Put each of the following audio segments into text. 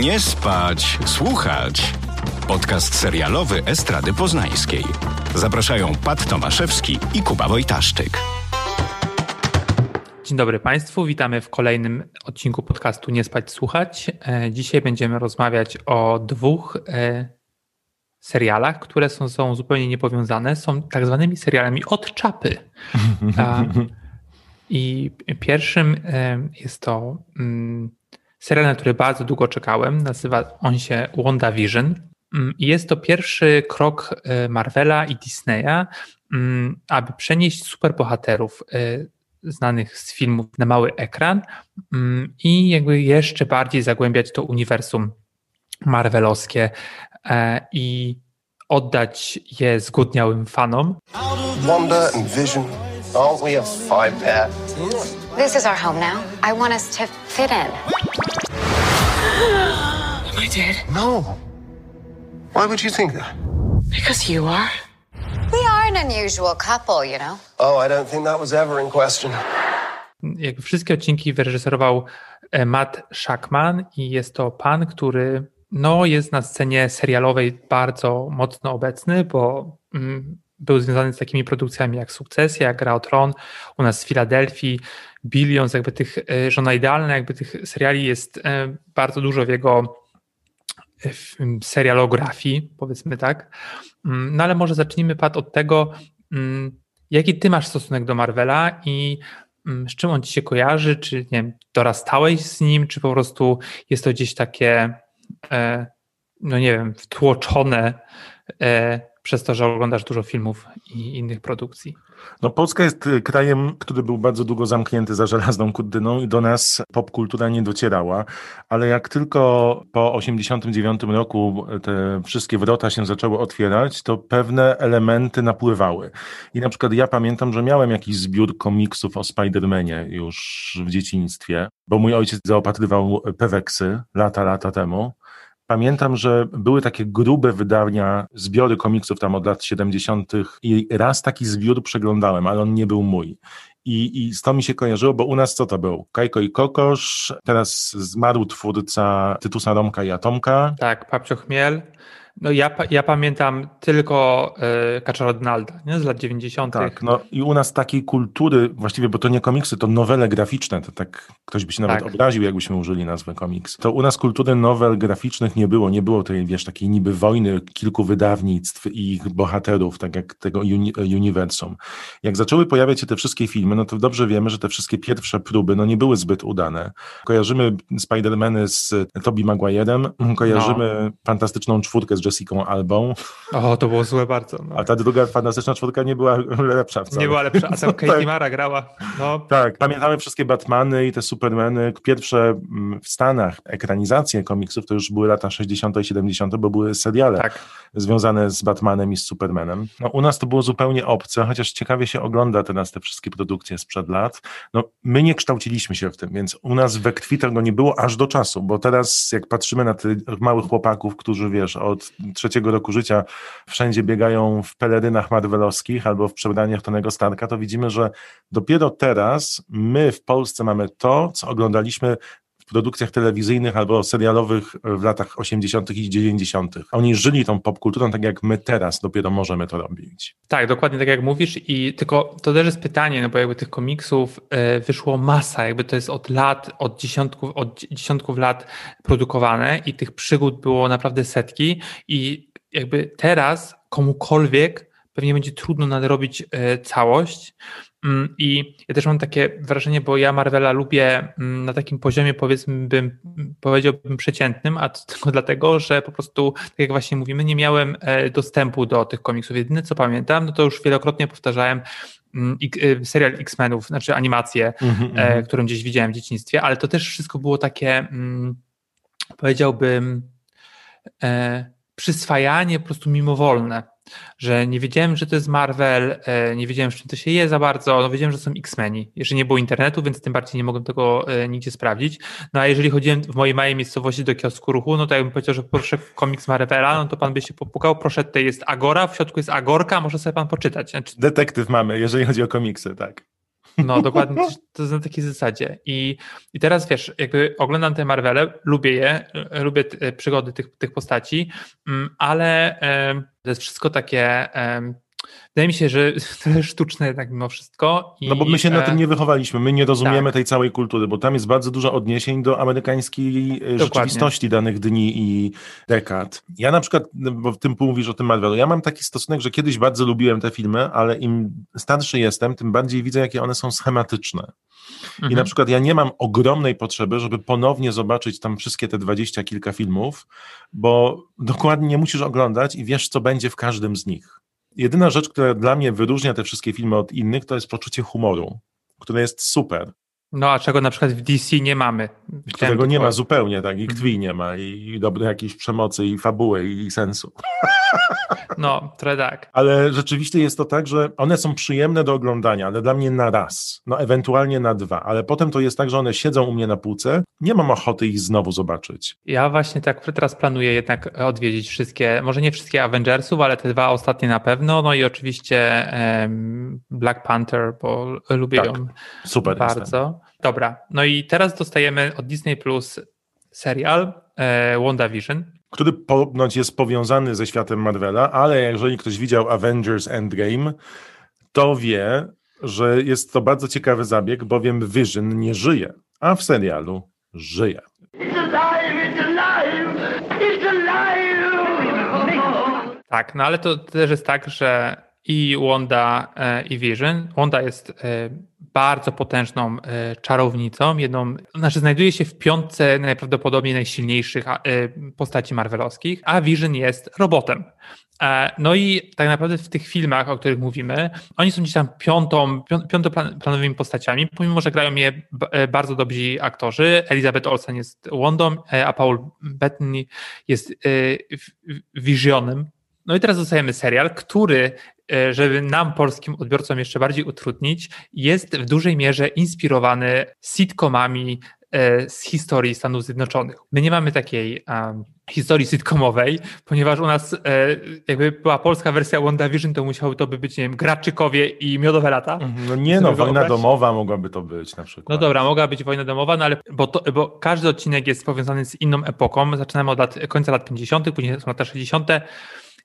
Nie spać, słuchać. Podcast serialowy Estrady Poznańskiej. Zapraszają Pat Tomaszewski i Kuba Wojtaszczyk. Dzień dobry Państwu, witamy w kolejnym odcinku podcastu Nie spać, słuchać. E, dzisiaj będziemy rozmawiać o dwóch e, serialach, które są, są zupełnie niepowiązane. Są tak zwanymi serialami od czapy. I pierwszym e, jest to mm, serial, na który bardzo długo czekałem. Nazywa on się WandaVision. Mm, I jest to pierwszy krok e, Marvela i Disneya, mm, aby przenieść superbohaterów e, znanych z filmów na mały ekran mm, i jakby jeszcze bardziej zagłębiać to uniwersum marvelowskie e, i oddać je zgłodniałym fanom. Wanda and Vision, aren't we a five pair? This is our home now. I want us to fit in. Am I dead? No. Why would you think that? Because you are? We are an unusual couple, you know. Oh, I don't think that was ever in question. Jakby wszystkie odcinki wyreżyserował e, Matt Shackman i jest to pan, który no, jest na scenie serialowej bardzo mocno obecny, bo mm, był związany z takimi produkcjami jak Sukcesja, jak Gra o Tron, u nas w Filadelfii, Billions, jakby tych, e, Żona Idealna, jakby tych seriali jest e, bardzo dużo w jego e, serialografii, powiedzmy tak. Mm, no ale może zacznijmy, Pat, od tego, mm, jaki ty masz stosunek do Marvela i mm, z czym on ci się kojarzy, czy nie wiem, dorastałeś z nim, czy po prostu jest to gdzieś takie, no nie wiem, wtłoczone przez to, że oglądasz dużo filmów i innych produkcji? No, Polska jest y, krajem, który był bardzo długo zamknięty za żelazną kurtyną i do nas popkultura nie docierała, ale jak tylko po 89 roku te wszystkie wrota się zaczęły otwierać, to pewne elementy napływały. I na przykład ja pamiętam, że miałem jakiś zbiór komiksów o Spider-Manie już w dzieciństwie, bo mój ojciec zaopatrywał Peweksy lata, lata temu. Pamiętam, że były takie grube wydania, zbiory komiksów tam od lat 70. i raz taki zbiór przeglądałem, ale on nie był mój. I, I z to mi się kojarzyło, bo u nas co to był? Kajko i Kokosz, teraz zmarł twórca Tytusa Romka i Atomka. Tak, Papcio Chmiel. No ja, ja pamiętam tylko y, Kaczora Donalda nie? z lat 90. Tak, no i u nas takiej kultury, właściwie, bo to nie komiksy, to nowele graficzne, to tak ktoś by się nawet tak. obraził, jakbyśmy użyli nazwy komiks. To u nas kultury nowel graficznych nie było, nie było tej, wiesz, takiej niby wojny kilku wydawnictw i ich bohaterów, tak jak tego uni uniwersum. Jak zaczęły pojawiać się te wszystkie filmy, no to dobrze wiemy, że te wszystkie pierwsze próby, no nie były zbyt udane. Kojarzymy Spider-Many z Tobey Maguire'em, kojarzymy no. fantastyczną czwórkę z Jessica Albą. O, to było złe bardzo. No. A ta druga fantastyczna czwórka nie była lepsza wcale. Nie była lepsza, a tam Katie tak. Mara grała. No. Tak, pamiętamy wszystkie Batmany i te Supermany. Pierwsze mm, w Stanach ekranizacje komiksów to już były lata 60. i 70., bo były seriale tak. związane z Batmanem i z Supermanem. No, u nas to było zupełnie obce, chociaż ciekawie się ogląda teraz te wszystkie produkcje sprzed lat. No, my nie kształciliśmy się w tym, więc u nas we krwi tego nie było aż do czasu, bo teraz jak patrzymy na tych małych chłopaków, którzy wiesz, od trzeciego roku życia wszędzie biegają w pelerynach marvelowskich albo w przebraniach Tonego Starka, to widzimy, że dopiero teraz my w Polsce mamy to, co oglądaliśmy w produkcjach telewizyjnych albo serialowych w latach 80. i 90. Oni żyli tą popkulturą tak jak my teraz dopiero możemy to robić. Tak, dokładnie tak jak mówisz i tylko to też jest pytanie, no bo jakby tych komiksów e, wyszło masa, jakby to jest od lat, od dziesiątków, od dziesiątków lat produkowane i tych przygód było naprawdę setki i jakby teraz komukolwiek pewnie będzie trudno nadrobić e, całość. Mm, I ja też mam takie wrażenie, bo ja Marvela lubię mm, na takim poziomie, powiedzmy, bym powiedziałbym przeciętnym, a to tylko dlatego, że po prostu, tak jak właśnie mówimy, nie miałem e, dostępu do tych komiksów. Jedyne co pamiętam, no to już wielokrotnie powtarzałem mm, e, serial X-Menów, znaczy animację, mm -hmm. którą gdzieś widziałem w dzieciństwie, ale to też wszystko było takie, powiedziałbym, przyswajanie po prostu mimowolne że nie wiedziałem, że to jest Marvel, e, nie wiedziałem, z czym to się je za bardzo, no wiedziałem, że są X-Meni. Jeszcze nie było internetu, więc tym bardziej nie mogłem tego e, nigdzie sprawdzić. No a jeżeli chodziłem w mojej małej miejscowości do kiosku ruchu, no to jakbym powiedział, że proszę komiks Marvela, no to pan by się popukał, proszę, tutaj jest Agora, w środku jest Agorka, może sobie pan poczytać. Znaczy... Detektyw mamy, jeżeli chodzi o komiksy, tak. No dokładnie, to jest na takiej zasadzie. I, I teraz wiesz, jakby oglądam te Marvele, lubię je, lubię przygody tych, tych postaci, mm, ale to jest wszystko takie Wydaje mi się, że trochę sztuczne jednak mimo wszystko. I, no bo my się na tym nie wychowaliśmy, my nie rozumiemy tak. tej całej kultury, bo tam jest bardzo dużo odniesień do amerykańskiej e, Dokładnie. rzeczywistości danych dni i dekad. Ja na przykład, no, bo w tym mówisz o tym Marvelu, ja mam taki stosunek, że kiedyś bardzo lubiłem te filmy, ale im starszy jestem, tym bardziej widzę, jakie one są schematyczne. Mhm. I na przykład ja nie mam ogromnej potrzeby, żeby ponownie zobaczyć tam wszystkie te dwadzieścia kilka filmów, bo dokładnie nie musisz oglądać i wiesz, co będzie w każdym z nich jedyna rzecz, która dla mnie wyróżnia te wszystkie filmy od innych, to jest poczucie humoru, które jest super. No a czego na przykład w DC nie mamy? Chciałem Którego nie ma zupełnie, tak, i krwi nie ma, i dobrej jakiejś przemocy, i fabuły, i sensu. No, trochę tak. Ale rzeczywiście jest to tak, że one są przyjemne do oglądania, ale dla mnie na raz, no ewentualnie na dwa, ale potem to jest tak, że one siedzą u mnie na półce, nie mam ochoty ich znowu zobaczyć. Ja właśnie tak teraz planuję jednak odwiedzić wszystkie, może nie wszystkie Avengersów, ale te dwa ostatnie na pewno, no i oczywiście um, Black Panther, bo lubię tak, ją super bardzo. Dobra, no i teraz dostajemy od Disney Plus serial e, WandaVision. Który ponoć jest powiązany ze światem Marvela, ale jeżeli ktoś widział Avengers Endgame, to wie, że jest to bardzo ciekawy zabieg, bowiem Vision nie żyje, a w serialu żyje. Tak, no ale to też jest tak, że i Wanda e, i Vision. Wanda jest e, bardzo potężną e, czarownicą, jedną, znaczy znajduje się w piątce najprawdopodobniej najsilniejszych postaci marvelowskich, a Vision jest robotem. No i tak naprawdę w tych filmach, o których mówimy, oni są gdzieś tam piątą, piątoplanowymi postaciami, pomimo, że grają je bardzo dobrzy aktorzy. Elizabeth Olsen jest Wondą, a Paul Bettany jest Visionem. No i teraz dostajemy serial, który E, żeby nam, polskim odbiorcom, jeszcze bardziej utrudnić, jest w dużej mierze inspirowany sitcomami e, z historii Stanów Zjednoczonych. My nie mamy takiej um, historii sitcomowej, ponieważ u nas e, jakby była polska wersja WandaVision, to musiały to by być, nie wiem, Graczykowie i Miodowe Lata. Mhm, no nie no, wojna domowa mogłaby to być na przykład. No dobra, mogła być wojna domowa, no ale bo, to, bo każdy odcinek jest powiązany z inną epoką. Zaczynamy od lat, końca lat 50., później są lata 60.,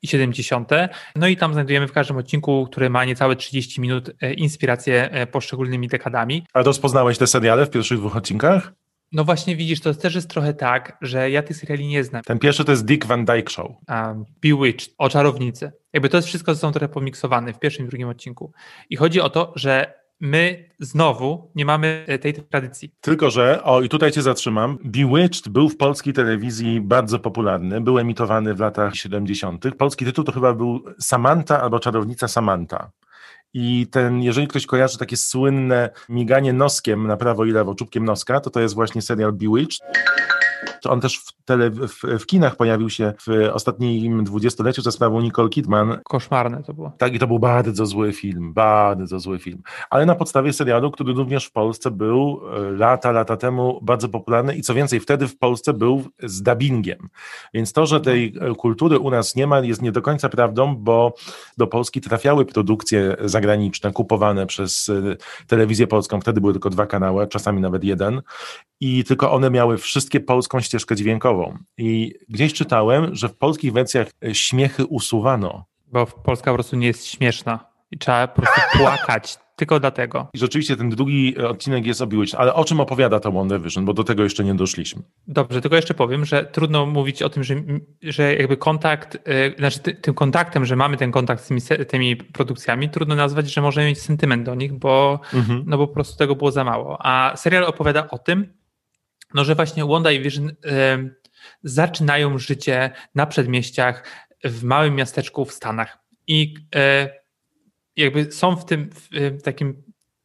i 70. No i tam znajdujemy w każdym odcinku, który ma niecałe 30 minut, e, inspirację e, poszczególnymi dekadami. A rozpoznałeś te seriale w pierwszych dwóch odcinkach? No właśnie widzisz, to też jest trochę tak, że ja tych seriali nie znam. Ten pierwszy to jest Dick Van Dyke Show. Um, Bewitched, o czarownicy. Jakby to jest wszystko, są trochę pomiksowane w pierwszym i drugim odcinku. I chodzi o to, że my znowu nie mamy e, tej tradycji. Tylko, że, o i tutaj cię zatrzymam, Bewitched był w polskiej telewizji bardzo popularny, był emitowany w latach 70. Polski tytuł to chyba był Samantha albo Czarownica Samantha. I ten, jeżeli ktoś kojarzy takie słynne miganie noskiem na prawo i lewo, czubkiem noska, to to jest właśnie serial Bewitched. On też w, tele, w, w, kinach pojawił się w ostatnim dwudziestoleciu za sprawą Nicole Kidman. Koszmarne to było. Tak, i to był bardzo zły film, bardzo zły film. Ale na podstawie serialu, który również w Polsce był e, lata, lata temu bardzo popularny i co więcej, wtedy w Polsce był z dubbingiem. Więc to, że tej e, kultury u nas nie ma, jest nie do końca prawdą, bo do Polski trafiały produkcje zagraniczne kupowane przez e, telewizję polską. Wtedy były tylko dwa kanały, czasami nawet jeden. I tylko one miały wszystkie polską ścieżkę dźwiękową. I gdzieś czytałem, że w polskich wersjach e, śmiechy usuwano. Bo Polska po prostu nie jest śmieszna i trzeba po prostu płakać tylko dlatego. I rzeczywiście ten drugi e, odcinek jest obiłyczny, ale o czym opowiada to WandaVision, bo do tego jeszcze nie doszliśmy. Dobrze, tylko jeszcze powiem, że trudno mówić o tym, że, że jakby kontakt, yy, znaczy ty, tym kontaktem, że mamy ten kontakt z tymi, tymi, produkcjami, trudno nazwać, że możemy mieć sentyment do nich, bo, mhm. no bo po prostu tego było za mało. A serial opowiada o tym, no, że właśnie Wanda i Vision y, zaczynają życie na przedmieściach w małym miasteczku w Stanach. I y, jakby są w tym w, w takim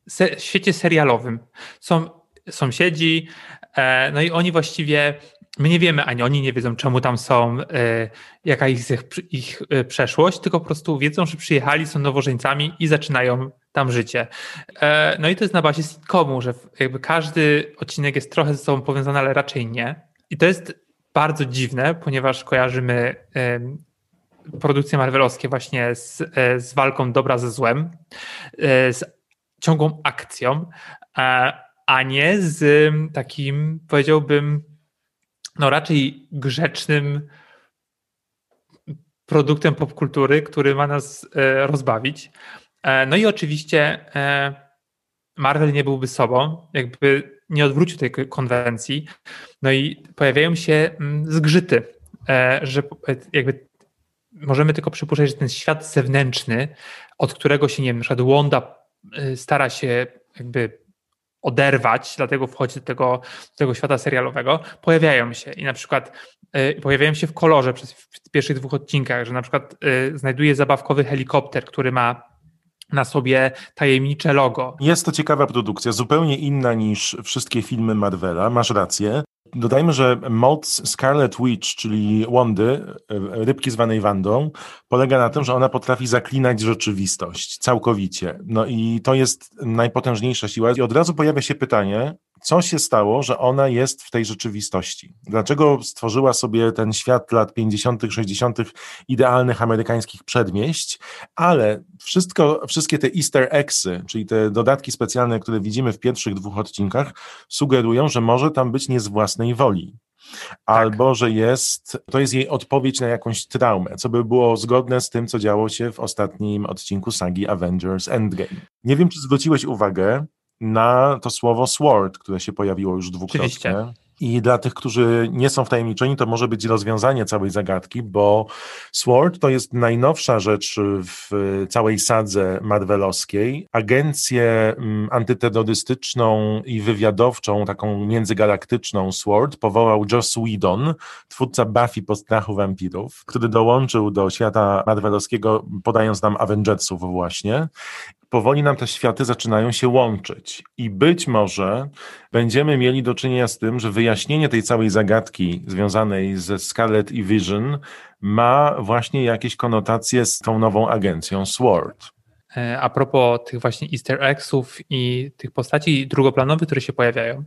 se, świecie serialowym. Są sąsiedzi, e, no i oni właściwie my nie wiemy, ani oni nie wiedzą, czemu tam są, e, jaka jest ich, ich e, przeszłość, tylko po prostu wiedzą, że przyjechali, są nowożeńcami i zaczynają tam życie. E, no i to jest na bazie sitcomu, że jakby każdy odcinek jest trochę ze sobą powiązany, ale raczej nie. I to jest bardzo dziwne, ponieważ kojarzymy produkcje marvelowskie właśnie z, z walką dobra ze złem, z ciągłą akcją, a nie z takim, powiedziałbym, no raczej grzecznym produktem popkultury, który ma nas e, rozbawić. E, no i oczywiście e, Marvel nie byłby sobą, jakby nie odwrócił tej konwencji. No i pojawiają się mm, zgrzyty, że jakby możemy tylko przypuszczać, że ten świat zewnętrzny, od którego się, nie wiem, na przykład Wanda stara się jakby oderwać, dlatego wchodzi do tego, do tego świata serialowego, pojawiają się i na przykład y, pojawiają się w kolorze przez w pierwszych dwóch odcinkach, że na przykład y, znajduje zabawkowy helikopter, który ma na sobie tajemnicze logo. Jest to ciekawa produkcja, zupełnie inna niż wszystkie filmy Marvela, masz rację. Dodajmy, że moc Scarlet Witch, czyli Wondy, rybki zwanej Wandą, polega na tym, że ona potrafi zaklinać rzeczywistość całkowicie. No i to jest najpotężniejsza siła. I od razu pojawia się pytanie, co się stało, że ona jest w tej rzeczywistości. Dlaczego stworzyła sobie ten świat lat 50., 60., idealnych amerykańskich przedmieść, ale wszystko, wszystkie te easter eggsy, czyli te dodatki specjalne, które widzimy w pierwszych dwóch odcinkach, sugerują, że może tam być nie z własnej woli. Tak. Albo, tak. że jest, to jest jej odpowiedź na jakąś traumę, co by było zgodne z tym, co działo się w ostatnim odcinku sagi Avengers Endgame. Nie wiem, czy zwróciłeś uwagę, na to słowo sword, które się pojawiło już dwukrotnie. Oczywiście. I dla tych, którzy nie są wtajemniczeni, to może być rozwiązanie całej zagadki, bo SWORD to jest najnowsza rzecz w całej sadze marvelowskiej. Agencję mm, antyterrorystyczną i wywiadowczą, taką międzygalaktyczną SWORD powołał Joss Whedon, twórca Buffy po strachu wampirów, który dołączył do świata marvelowskiego, podając nam Avengersów właśnie powoli nam te światy zaczynają się łączyć. I być może będziemy mieli do czynienia z tym, że wyjaśnienie tej całej zagadki związanej ze Scarlet i Vision ma właśnie jakieś konotacje z tą nową agencją SWORD. E, a propos tych właśnie easter eggsów i tych postaci drugoplanowych, które się pojawiają,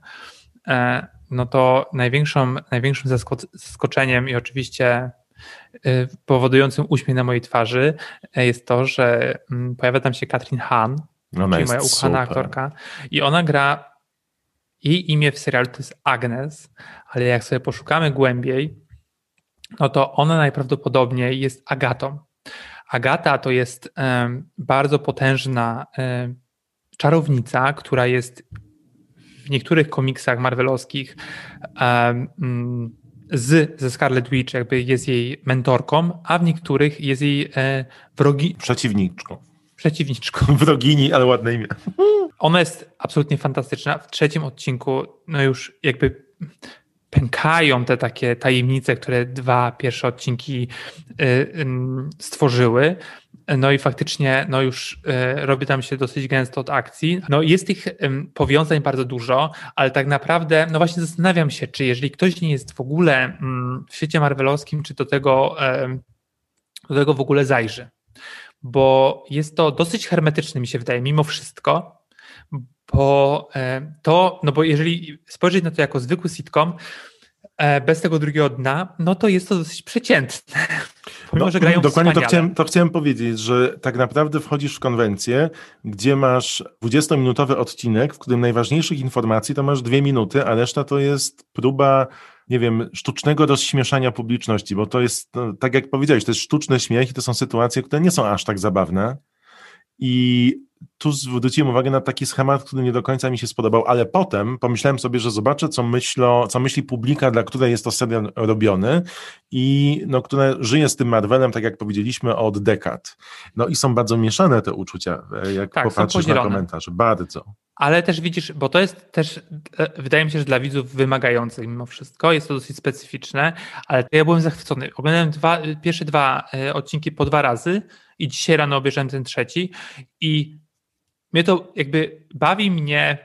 e, no to największą, największym zaskoczeniem i oczywiście powodującym uśmiech na mojej twarzy e, jest to, że mm, pojawia tam się Katrin Hahn, ona czyli moja ukochana aktorka i ona gra jej imię w serialu to jest Agnes, ale jak sobie poszukamy głębiej, no to ona najprawdopodobniej jest Agatą. Agata to jest bardzo potężna czarownica, która jest w niektórych komiksach marvelowskich um, z, ze Scarlet Witch jakby jest jej mentorką, a w niektórych jest jej e, wrogi... Przeciwniczką. Przeciwniczką. Wrogini, ale ładne imię. Ona jest absolutnie fantastyczna. W trzecim odcinku no już jakby pękają te takie tajemnice, które dwa pierwsze odcinki y, stworzyły. No i faktycznie no już y, robi tam się dosyć gęsto od akcji. No jest tych powiązań bardzo dużo, ale tak naprawdę, no właśnie zastanawiam się, czy jeżeli ktoś nie jest w ogóle mm, w świecie marvelowskim, czy do tego, do tego w ogóle zajrzy. Bo jest to dosyć hermetyczne, mi się wydaje, mimo wszystko, bo to, no bo jeżeli spojrzeć na to jako zwykły sitcom, e, bez tego drugiego dna, no to jest to dosyć przeciętne. Pomimo, no, że grają dokładnie to chciałem, to chciałem powiedzieć, że tak naprawdę wchodzisz w konwencję, gdzie masz 20-minutowy odcinek, w którym najważniejszych informacji to masz dwie minuty, a reszta to jest próba nie wiem, sztucznego rozśmieszania publiczności, bo to jest, no, tak jak powiedziałeś, to jest sztuczny śmiech i to są sytuacje, które nie są aż tak zabawne. I tu zwróciłem uwagę na taki schemat, który nie do końca mi się spodobał, ale potem pomyślałem sobie, że zobaczę, co, myślą, co myśli publika, dla której jest to serial robiony i no, która żyje z tym Marvelem, tak jak powiedzieliśmy, od dekad. No i są bardzo mieszane te uczucia, e, jak tak, popatrzysz na komentarze. Bardzo. Ale też widzisz, bo to jest też, e, wydaje mi się, że dla widzów wymagających mimo wszystko, jest to dosyć specyficzne, ale ja byłem zachwycony. Oglądałem dwa, pierwsze dwa e, odcinki po dwa razy i dzisiaj rano obejrzałem ten trzeci i mnie to jakby bawi mnie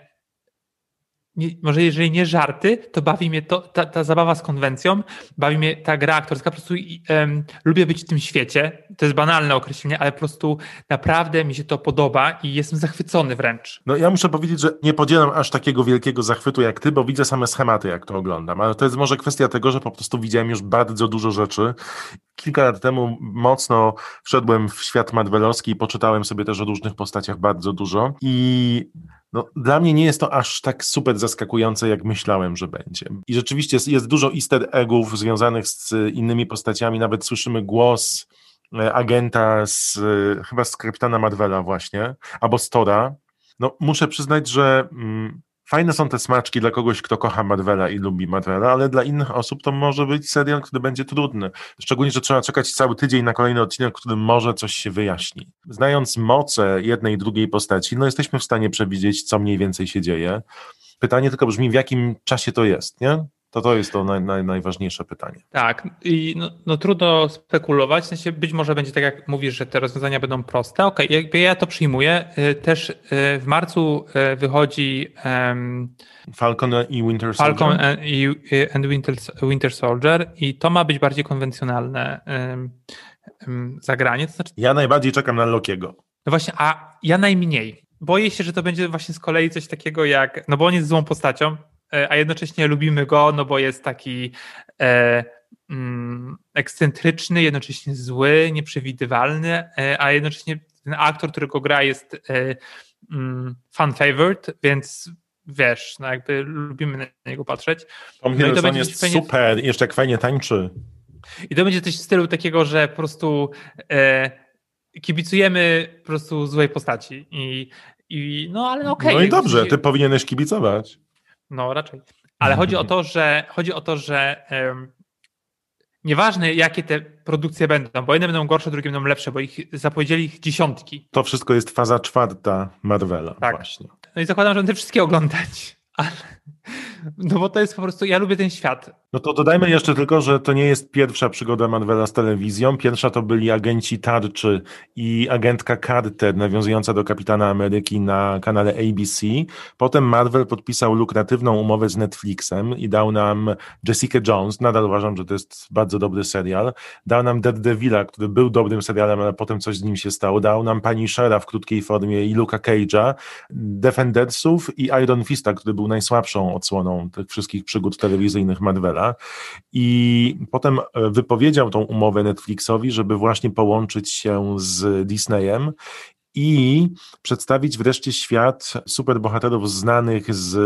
nie, może jeżeli nie żarty, to bawi mnie to, ta, ta zabawa z konwencją, bawi mnie ta gra aktorska, po prostu um, lubię być w tym świecie, to jest banalne określenie, ale po prostu naprawdę mi się to podoba i jestem zachwycony wręcz. No ja muszę powiedzieć, że nie podzielam aż takiego wielkiego zachwytu jak ty, bo widzę same schematy, jak to oglądam, ale to jest może kwestia tego, że po prostu widziałem już bardzo dużo rzeczy. Kilka lat temu mocno wszedłem w świat Marvelowski i poczytałem sobie też o różnych postaciach bardzo dużo i no, dla mnie nie jest to aż tak super zaskakujące, jak myślałem, że będzie. I rzeczywiście jest, jest dużo easter eggów związanych z innymi postaciami, nawet słyszymy głos e, agenta z, e, chyba z kapitana Marvela właśnie, albo Stora. No, muszę przyznać, że mm, Fajne są te smaczki dla kogoś, kto kocha Marvela i lubi Marvela, ale dla innych osób to może być serial, który będzie trudny. Szczególnie, że trzeba czekać cały tydzień na kolejny odcinek, w którym może coś się wyjaśni. Znając moce jednej i drugiej postaci, no jesteśmy w stanie przewidzieć, co mniej więcej się dzieje. Pytanie tylko brzmi, w jakim czasie to jest, nie? To to jest to naj, naj, najważniejsze pytanie. Tak, i no, no, trudno spekulować, w sensie być może będzie tak, jak mówisz, że te rozwiązania będą proste. Okej, okay, jakby ja to przyjmuję. Y, też y, w marcu y, wychodzi um, Falcon i Winter Soldier. Falcon and, and Winter, Winter, Soldier i to ma być bardziej konwencjonalne um, um, zagranie. To znaczy... Ja najbardziej czekam na Lokiego. No właśnie, a ja najmniej. Boję się, że to będzie właśnie z kolei coś takiego jak, no bo on jest złą postacią, a jednocześnie lubimy go, no bo jest taki e, mm, ekscentryczny, jednocześnie zły, nieprzewidywalny, e, a jednocześnie ten aktor, który go gra jest e, mm, fan favorite, więc wiesz, no jakby lubimy na niego patrzeć. Tom no to będzie jest fajnie... super, jeszcze fajnie tańczy. I to będzie coś w stylu takiego, że po prostu e, kibicujemy po prostu złej postaci i, i no ale okej. Okay, no i dobrze, ty powinieneś kibicować. No raczej. Ale chodzi o to, że chodzi o to, że um, nieważne jakie te produkcje będą, bo jedne będą gorsze, drugie będą lepsze, bo ich zapowiedzieli ich dziesiątki. To wszystko jest faza czwarta Marvela tak. właśnie. No i zakładam, że będę wszystkie oglądać. Ale, no bo to jest po prostu, ja lubię ten świat. No to dodajmy jeszcze tylko, że to nie jest pierwsza przygoda Marvela z telewizją. Pierwsza to byli agenci Tarczy i agentka Carter, nawiązująca do Kapitana Ameryki na kanale ABC. Potem Marvel podpisał lukratywną umowę z Netflixem i dał nam Jessica Jones, nadal uważam, że to jest bardzo dobry serial. Dał nam Daredevila, który był dobrym serialem, ale potem coś z nim się stało. Dał nam Pani Shera w krótkiej formie i Luka Cage'a, Defendersów i Iron Fista, który był najsłabszą odsłoną tych wszystkich przygód telewizyjnych Marvela. I potem e, wypowiedział tą umowę Netflixowi, żeby właśnie połączyć się z Disneyem i przedstawić wreszcie świat superbohaterów znanych z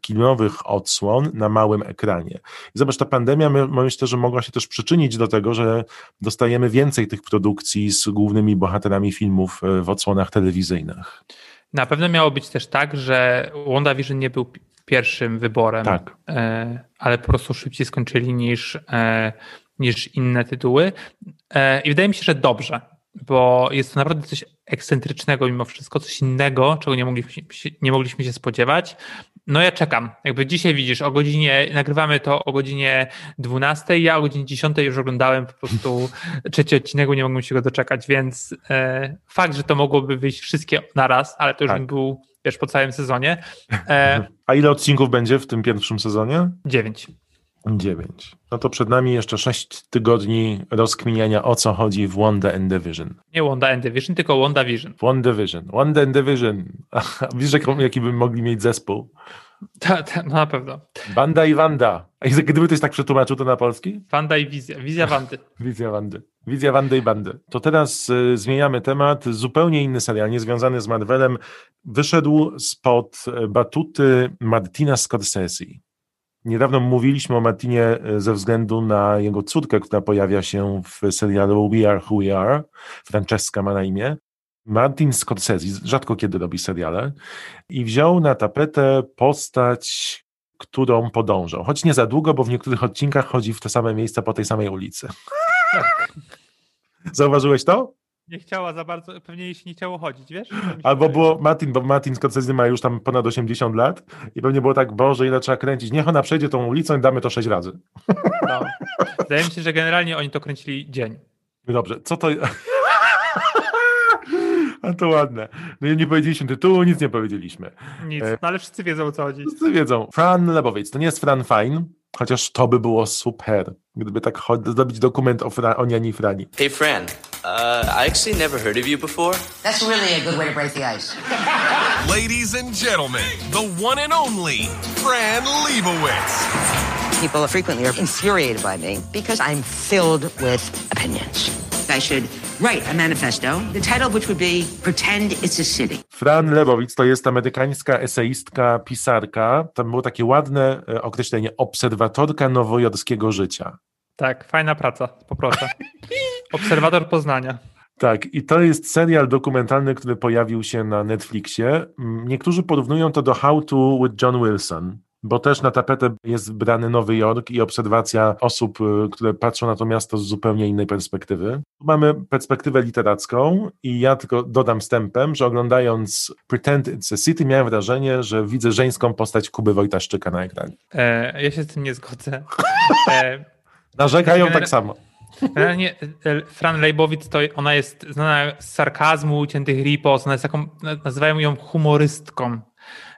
kinowych odsłon na małym ekranie. I zobacz, ta pandemia myślę, że mogła się też przyczynić do tego, że dostajemy więcej tych produkcji z głównymi bohaterami filmów e, w odsłonach telewizyjnych. Na pewno miało być też tak, że WandaVision nie był pierwszym wyborem, tak. E, ale po prostu szybciej skończyli niż, e, niż inne tytuły. E, I wydaje mi się, że dobrze, bo jest to naprawdę coś ekscentrycznego mimo wszystko, coś innego, czego nie mogliśmy, nie mogliśmy się spodziewać. No ja czekam. Jakby dzisiaj widzisz, o godzinie, nagrywamy to o godzinie 12, ja o godzinie 10 już oglądałem po prostu trzeci odcinek, nie mogłem się go doczekać, więc e, fakt, że to mogłoby wyjść wszystkie naraz, ale to już tak. był wiesz, po całym sezonie. E, A ile odcinków będzie w tym pierwszym sezonie? Dziewięć. Dziewięć. No to przed nami jeszcze sześć tygodni rozkminiania o co chodzi w Wanda and Division. Nie Wanda and Division, tylko Wanda Vision. Wanda Vision. Wanda and Division. Wiesz, jaki by mogli mieć zespół? Ta, ta, no na pewno. Wanda i Wanda. A gdyby ktoś tak przetłumaczył to na polski? Wanda i Wizja. Wizja Wandy. Wizja Wandy. Wizja Wandy i Bandy. To teraz y, zmieniamy temat. Zupełnie inny serial, niezwiązany z Marvelem. Wyszedł spod e, batuty Martina Scorsese. Niedawno mówiliśmy o Martinie e, ze względu na jego córkę, która pojawia się w serialu We Are Who We Are. Francesca ma na imię. Martin Scorsese rzadko kiedy robi seriale i wziął na tapetę postać, którą podążał. Choć nie za długo, bo w niektórych odcinkach chodzi w te same miejsca po tej samej ulicy. Tak. Zauważyłeś to? Nie chciała za bardzo, pewnie jej się nie chciało chodzić, wiesz? Albo było Martin, bo Martin Scorsese ma już tam ponad 80 lat i pewnie było tak, Boże, ile trzeba kręcić. Niech ona przejdzie tą ulicą i damy to 6 razy. No. Wydaje mi się, że generalnie oni to kręcili dzień. Dobrze, co to... A to ładne. No nie powiedzieliśmy tytułu, nic nie powiedzieliśmy. Nic, no ale wszyscy wiedzą o co chodzi. Wszyscy wiedzą. Fran Lebowic, to nie jest Fran Fine, chociaż to by było super, gdyby tak zrobić dokument o, Fra, o Niani Frani. Hey Fran, uh, I actually never heard of you before. That's really a good way to break the ice. Ladies and gentlemen, the one and only Fran Lebowitz. People are frequently infuriated by me because I'm filled with opinions. I should write a manifesto, the title of which would be Pretend It's a City. Fran Lebowitz to jest amerykańska eseistka, pisarka. Tam było takie ładne e, określenie obserwatorka nowojorskiego życia. Tak, fajna praca, poproszę. Obserwator Poznania. Tak, i to jest serial dokumentalny, który pojawił się na Netflixie. Niektórzy porównują to do How to with John Wilson, bo też na tapetę jest brany Nowy Jork i obserwacja osób, y, które patrzą na to miasto z zupełnie innej perspektywy. Mamy perspektywę literacką i ja tylko dodam wstępem, że oglądając Pretend It's a City miałem wrażenie, że widzę żeńską postać Kuby Wojtaszczyka na ekranie. E, ja się z tym nie zgodzę. E, Narzekają tak samo. Generalnie e, Fran Lejbowicz to ona jest znana z sarkazmu, ciętych ripos, ona jest taką, nazywają ją humorystką,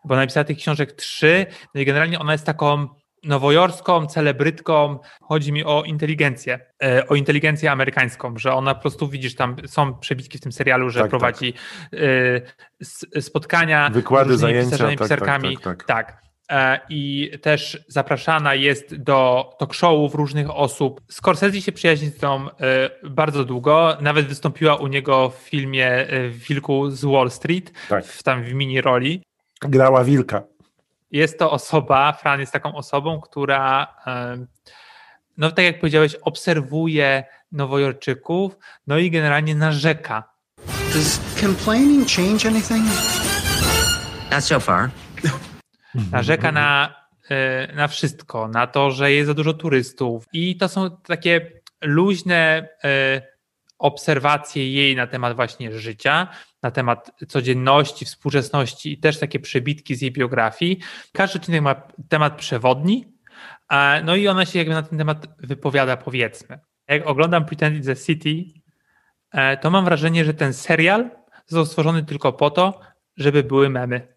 bo napisała tych książek trzy, no i generalnie ona jest taką nowojorską celebrytką, chodzi mi o inteligencję, e, o inteligencję amerykańską, że ona po prostu, widzisz, tam są przebitki w tym serialu, że Tak, prowadzi e, spotkania, Wykłady, z zajęcia, pisarzami, tak, tak, pisarkami, tak, tak. tak. E, I też zapraszana jest do talk showów różnych osób. Scorsese się przyjaźni z e, bardzo długo. Nawet wystąpiła u niego w filmie Wilku z Wall Street, Tak. w, tam w mini roli. Grała Wilka. Jest to osoba, Fran jest taką osobą, która, no tak jak powiedziałeś, obserwuje Nowojorczyków, no i generalnie narzeka. Does complaining change anything? Not so far. Narzeka na, e, na wszystko, na to, że jest za dużo turystów. I to są takie luźne e, obserwacje jej na temat właśnie życia, na temat codzienności, współczesności i też takie przebitki z jej biografii. Każdy odcinek ma temat przewodni, no i ona się jakby na ten temat wypowiada, powiedzmy. Jak oglądam Pretend a City, e, to mam wrażenie, że ten serial został stworzony tylko po to, żeby były memy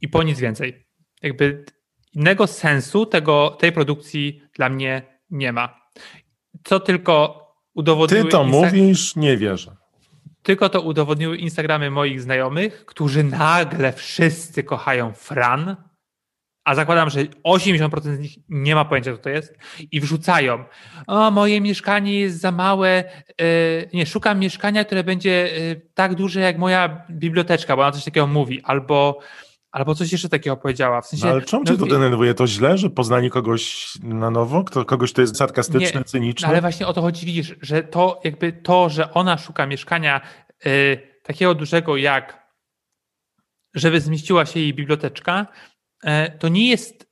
i po nic więcej. Jakby innego sensu tego, tej produkcji dla mnie nie ma. Co tylko udowodniły Ty to mówisz, nie wierzę. Tylko to udowodniły Instagramy moich znajomych, którzy nagle wszyscy kochają Fran, a zakładam, że 80% z nich nie ma pojęcia, co to jest, i wrzucają. O, moje mieszkanie jest za małe. Yy, nie, szukam mieszkania, które będzie yy, tak duże jak moja biblioteczka, bo ona coś takiego mówi, albo, albo coś jeszcze takiego powiedziała. W sensie, No, ale czemu cię no, to i- denerwuje? To źle, że poznanie kogoś na nowo? Kto, kogoś, kto jest sarkastyczny, Nie, cyniczny? No ale właśnie o to chodzi, widzisz, że to jakby to, że ona szuka mieszkania y, takiego dużego jak, żeby zmieściła się jej biblioteczka, y, to nie jest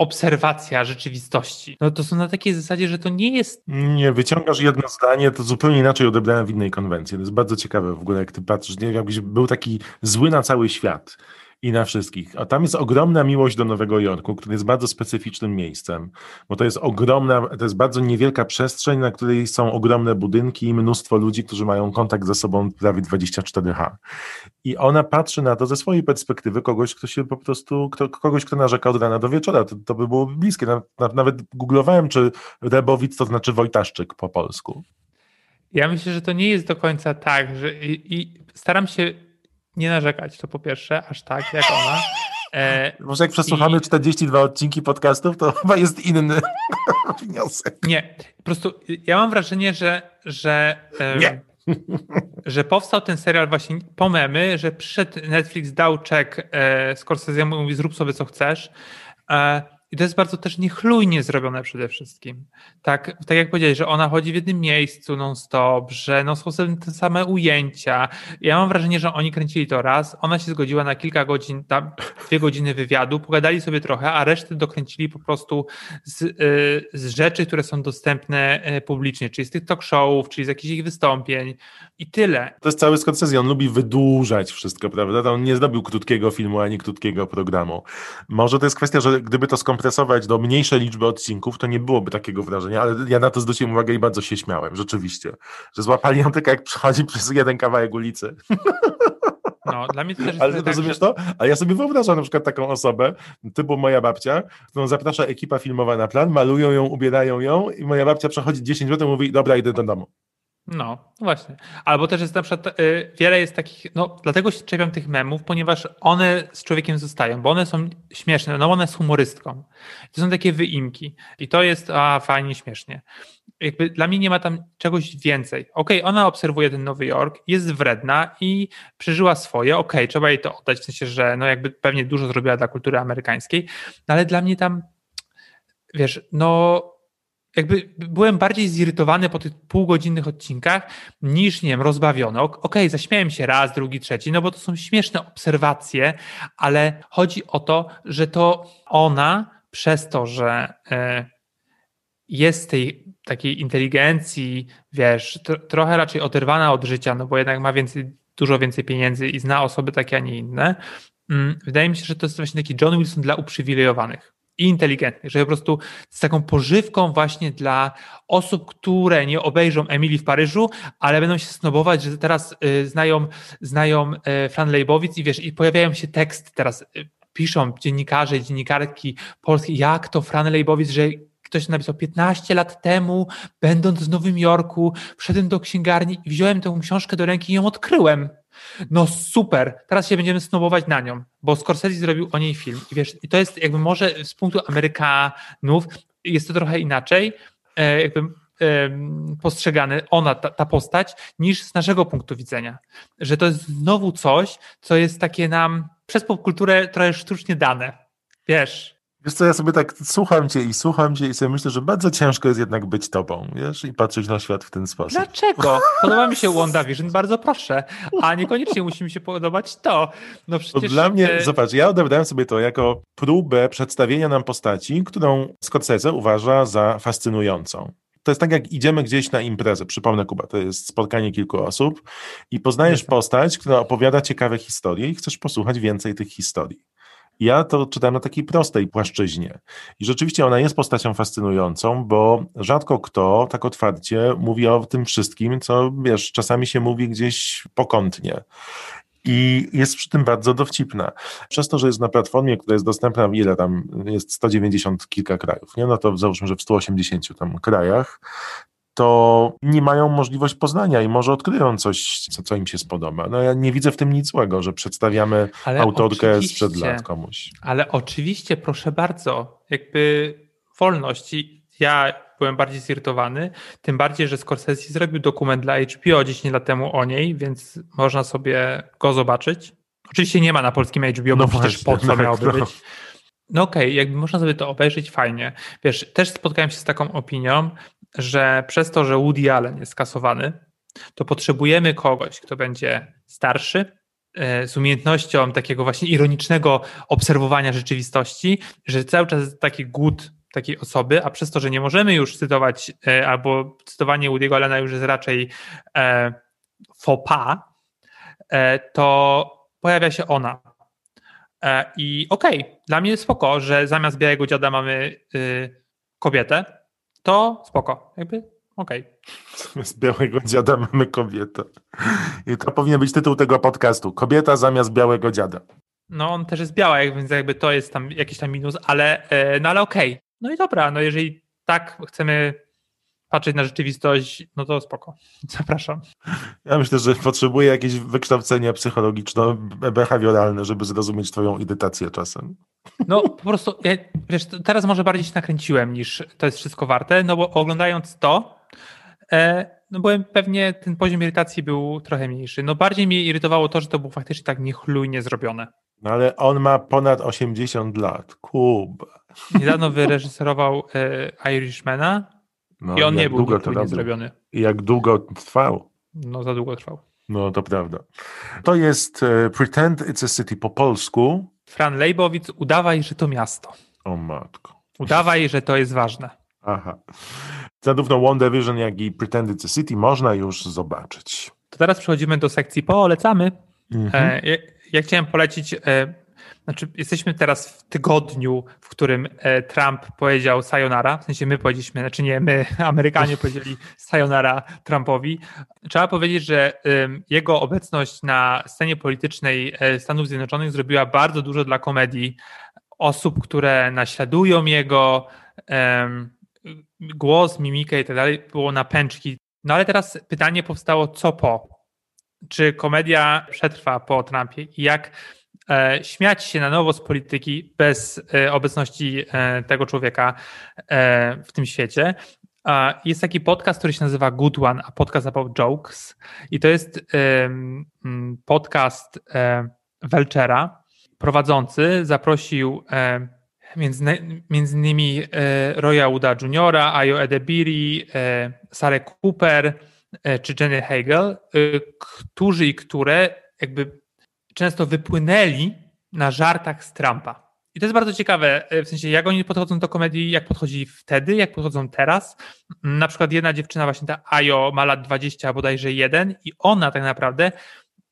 obserwacja rzeczywistości. No to są na takiej zasadzie, że to nie jest Nie, wyciągasz jedno zdanie, to zupełnie inaczej odebrałem w innej konwencji. To jest bardzo ciekawe w ogóle, jak ty patrzysz, nie? jakbyś był taki zły na cały świat i na wszystkich. A tam jest ogromna miłość do Nowego Jorku, który jest bardzo specyficznym miejscem, bo to jest ogromna, to jest bardzo niewielka przestrzeń, na której są ogromne budynki i mnóstwo ludzi, którzy mają kontakt ze sobą prawie 24H. I ona patrzy na to ze swojej perspektywy kogoś, kto się po prostu, kto, kogoś, kto narzeka od rana do wieczora. To, to by było bliskie. Na, na, nawet googlowałem, czy Rebowic to znaczy Wojtaszczyk po polsku. Ja myślę, że to nie jest do końca tak, że i, i staram się nie narzekać, to po pierwsze, aż tak jak ona. E, Może jak przesłuchamy I- 42 odcinki podcastów, to chyba jest inny wniosek. Nie, po prostu ja mam wrażenie, że, że, że powstał ten serial właśnie po memy, że przyszedł Netflix, dał czek e, Scorsese mówi zrób sobie co chcesz. E, I to jest bardzo też niechlujnie zrobione przede wszystkim. Tak, tak jak powiedziałeś, że ona chodzi w jednym miejscu non-stop, że no są te same ujęcia. Ja mam wrażenie, że oni kręcili to raz, ona się zgodziła na kilka godzin, tam dwie godziny wywiadu, pogadali sobie trochę, a resztę dokręcili po prostu z, y, z rzeczy, które są dostępne y, publicznie, czyli z tych talk showów, czyli z jakichś ich wystąpień i tyle. To jest cały Scorsese, on lubi wydłużać wszystko, prawda? To on nie zrobił krótkiego filmu, ani krótkiego programu. Może to jest kwestia, że gdyby to skompletować skompresować do mniejszej liczby odcinków, to nie byłoby takiego wrażenia, ale ja na to zwróciłem uwagę i bardzo się śmiałem, rzeczywiście, że złapali ją tylko jak przychodzi przez jeden kawałek ulicy. No, dla mnie to też jest Ale tak, rozumiesz że... to? Ale ja sobie wyobrażam na przykład taką osobę, typu moja babcia, którą zaprasza ekipa filmowa na plan, malują ją, ubierają ją i moja babcia przechodzi 10 minut i mówi, dobra, idę do domu. No, właśnie. Albo też jest na przykład, y, wiele jest takich, no dlatego się czepiam tych memów, ponieważ one z człowiekiem zostają, bo one są śmieszne, no one są humorystką. To są takie wyimki i to jest, a fajnie, śmiesznie. Jakby dla mnie nie ma tam czegoś więcej. Okej, okay, ona obserwuje ten Nowy Jork, jest wredna i przeżyła swoje, okej, okay, trzeba jej to oddać, w sensie, że no jakby pewnie dużo zrobiła dla kultury amerykańskiej, no ale dla mnie tam, wiesz, no jakby byłem bardziej zirytowany po tych półgodzinnych odcinkach niż, nie wiem, rozbawiony. Okej, okay, zaśmiałem się raz, drugi, trzeci, no bo to są śmieszne obserwacje, ale chodzi o to, że to ona przez to, że e, jest tej takiej inteligencji, wiesz, trochę raczej oderwana od życia, no bo jednak ma więcej, dużo więcej pieniędzy i zna osoby takie, a nie inne. Mm, wydaje mi się, że to jest właśnie taki John Wilson dla uprzywilejowanych i inteligentnych, że po prostu z taką pożywką właśnie dla osób, które nie obejrzą Emilii w Paryżu, ale będą się snobować, że teraz y, znają, znają y, Fran Lejbowic i wiesz, i pojawiają się teksty teraz, y, piszą dziennikarze i dziennikarki polskie, jak to Fran Lejbowic, że ktoś napisał 15 lat temu, będąc w Nowym Jorku, wszedłem do księgarni i wziąłem tę książkę do ręki i ją odkryłem. No super, teraz się będziemy snobować na nią, bo Scorsese zrobił o niej film. I wiesz, i to jest jakby może z punktu Amerykanów jest to trochę inaczej, e, jakby postrzegany, ona, ta, ta, postać, niż z naszego punktu widzenia. Że to jest znowu coś, co jest takie nam przez popkulturę trochę sztucznie dane. Wiesz, Wiesz co, ja sobie tak słucham cię i słucham cię i sobie myślę, że bardzo ciężko jest jednak być tobą, wiesz, i patrzeć na świat w ten sposób. Dlaczego? Podoba mi się WandaVision, bardzo proszę, a niekoniecznie musi mi się podobać to. No przecież... To dla mnie, e... zobacz, ja odebrałem sobie to jako próbę przedstawienia nam postaci, którą Scorsese uważa za fascynującą. To jest tak, jak idziemy gdzieś na imprezę. Przypomnę, Kuba, to jest spotkanie kilku osób i poznajesz postać, która opowiada ciekawe historie i chcesz posłuchać więcej tych historii. Ja to czytam na takiej prostej płaszczyźnie. I rzeczywiście ona jest postacią fascynującą, bo rzadko kto tak otwarcie mówi o tym wszystkim, co wiesz, czasami się mówi gdzieś pokątnie. I jest przy tym bardzo dowcipna. Przez to, że jest na platformie, która jest dostępna w ile tam jest 190 kilka krajów, nie? no to załóżmy, że w 180 tam krajach, to nie mają możliwość poznania i może odkryją coś, co, co im się spodoba. No ja nie widzę w tym nic złego, że przedstawiamy ale autorkę sprzed lat komuś. Ale oczywiście, proszę bardzo, jakby wolność. Ja byłem bardziej zirytowany, tym bardziej, że Scorsese zrobił dokument dla HBO 10 lat temu o niej, więc można sobie go zobaczyć. Oczywiście nie ma na polskim HBO, no bo właśnie, przecież po co tak, miałoby no. być. No okej, okay, jakby można sobie to obejrzeć, fajnie. Wiesz, też spotkałem się z taką opinią, że przez to, że Woody Allen jest skasowany, to potrzebujemy kogoś, kto będzie starszy, e, z umiejętnością takiego właśnie ironicznego obserwowania rzeczywistości, że cały czas taki głód takiej osoby, a przez to, że nie możemy już cytować, e, albo cytowanie Woody'ego Allena już jest raczej e, pas, e, to pojawia się ona. E, I okej, okay, dla mnie jest spoko, że zamiast Białego Dziada mamy y, kobietę, to spoko. Jakby okej. Okay. Z białego dziada mamy kobietę. I to powinien być tytuł tego podcastu. Kobieta zamiast białego dziada. No on też jest biała, więc jakby to jest tam jakiś tam minus, ale, e, no ale okej. Okay. No i dobra, no jeżeli tak chcemy patrzeć na rzeczywistość, no to spoko. Zapraszam. Ja myślę, że potrzebuję jakieś wykształcenie psychologiczno-behawioralne, żeby zrozumieć twoją irytację czasem. No po prostu, ja, wiesz, teraz może bardziej się nakręciłem niż to jest wszystko warte, no bo oglądając to, e, no byłem pewnie ten poziom irytacji był trochę mniejszy. No bardziej mnie irytowało to, że to było faktycznie tak niechlujnie zrobione. No ale on ma ponad 80 lat. Kuba. Niedawno wyreżyserował e, Irishmana no, i on nie był niechlujnie zrobiony. I jak długo trwał? No za długo trwał. No to prawda. To jest e, Pretend It's a City po polsku. Fran Lejbowic, udawaj, że to miasto. O matko. Udawaj, że to jest ważne. Aha. Zarówno One Division, jak i Pretend It's a City można już zobaczyć. To teraz przechodzimy do sekcji polecamy. Mhm. E, ja, ja, chciałem polecić e, znaczy jesteśmy teraz w tygodniu, w którym e, Trump powiedział sayonara, w sensie my powiedzieliśmy, znaczy nie my, Amerykanie powiedzieli sayonara Trumpowi. Trzeba powiedzieć, że jego obecność na scenie politycznej e, Stanów Zjednoczonych zrobiła bardzo dużo dla komedii osób, które naśladują jego głos, mimikę i tak dalej, było na pęczki. No ale teraz pytanie powstało, co po? Czy komedia przetrwa po Trumpie i jak śmiać się na nowo z polityki bez e, obecności e, tego człowieka e, w tym świecie? Jest taki podcast, który się nazywa Good One, a podcast about jokes. I to jest podcast e, Welchera. Prowadzący zaprosił e, między, innymi Roya Uda Jr., Ayo Edebiri, Sarah Cooper czy Jenny Hagel, którzy i które jakby często wypłynęli na żartach z Trumpa. I to jest bardzo ciekawe, e, w sensie jak oni podchodzą do komedii, jak podchodzili wtedy, jak podchodzą teraz. Na przykład jedna dziewczyna, właśnie ta Ayo, ma lat 20 bodajże jeden i ona tak naprawdę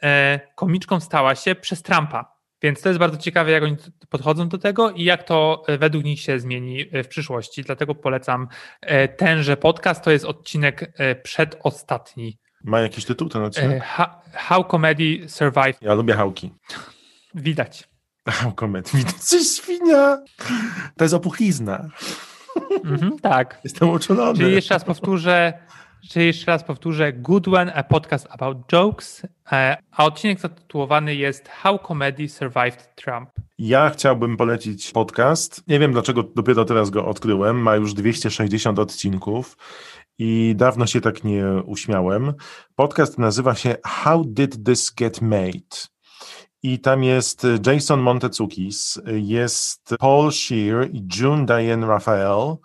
e, komiczką stała się przez Trumpa. Więc to jest bardzo ciekawe, jak oni podchodzą do tego i jak to e, według nich się zmieni w przyszłości. Dlatego polecam tenże podcast. To jest odcinek przedostatni. Ma jakiś tytuł ten odcinek? How Comedy Survived. Ja lubię hałki. Widać. Komet, coś świnia. To jest opuchlizna. Mhm, tak. Jestem uczulony. Czyli jeszcze raz powtórzę, czyli jeszcze raz powtórzę, Good One, a podcast about jokes, e, a odcinek zatytułowany jest How Comedy Survived Trump. Ja chciałbym polecić podcast. Nie wiem dlaczego dopiero teraz go odkryłem. Ma już 260 odcinków i dawno się tak nie uśmiałem. Podcast nazywa się How Did This Get Made? I tam jest Jason Montezukis, jest Paul Shear, June Diane Raphael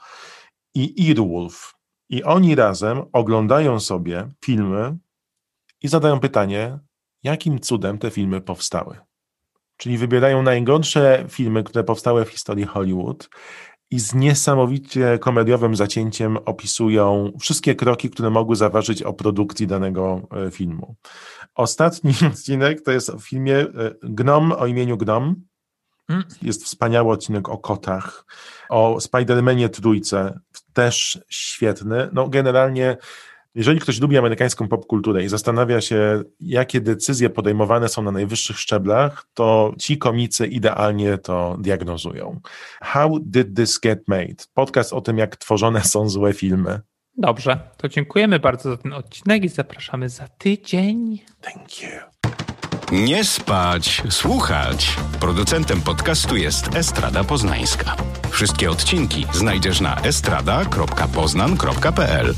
i Earwolf. I oni razem oglądają sobie filmy i zadają pytanie, jakim cudem te filmy powstały. Czyli wybierają najgorsze filmy, które powstały w historii Hollywood i z niesamowicie komediowym zacięciem opisują wszystkie kroki, które mogły zaważyć o produkcji danego e, filmu. Ostatni odcinek to jest w filmie e, Gnom o imieniu Gnom. Mm. Jest wspaniały odcinek o kotach, o Spider-Manie trójce, też świetny. No generalnie jeżeli ktoś lubi amerykańską popkulturę i zastanawia się, jakie decyzje podejmowane są na najwyższych szczeblach, to ci komicy idealnie to diagnozują. How did this get made? Podcast o tym, jak tworzone są złe filmy. Dobrze, to dziękujemy bardzo za ten odcinek i zapraszamy za tydzień. Thank you. Nie spać, słuchać. Producentem podcastu jest Estrada Poznańska. Wszystkie odcinki znajdziesz na estrada.poznan.pl.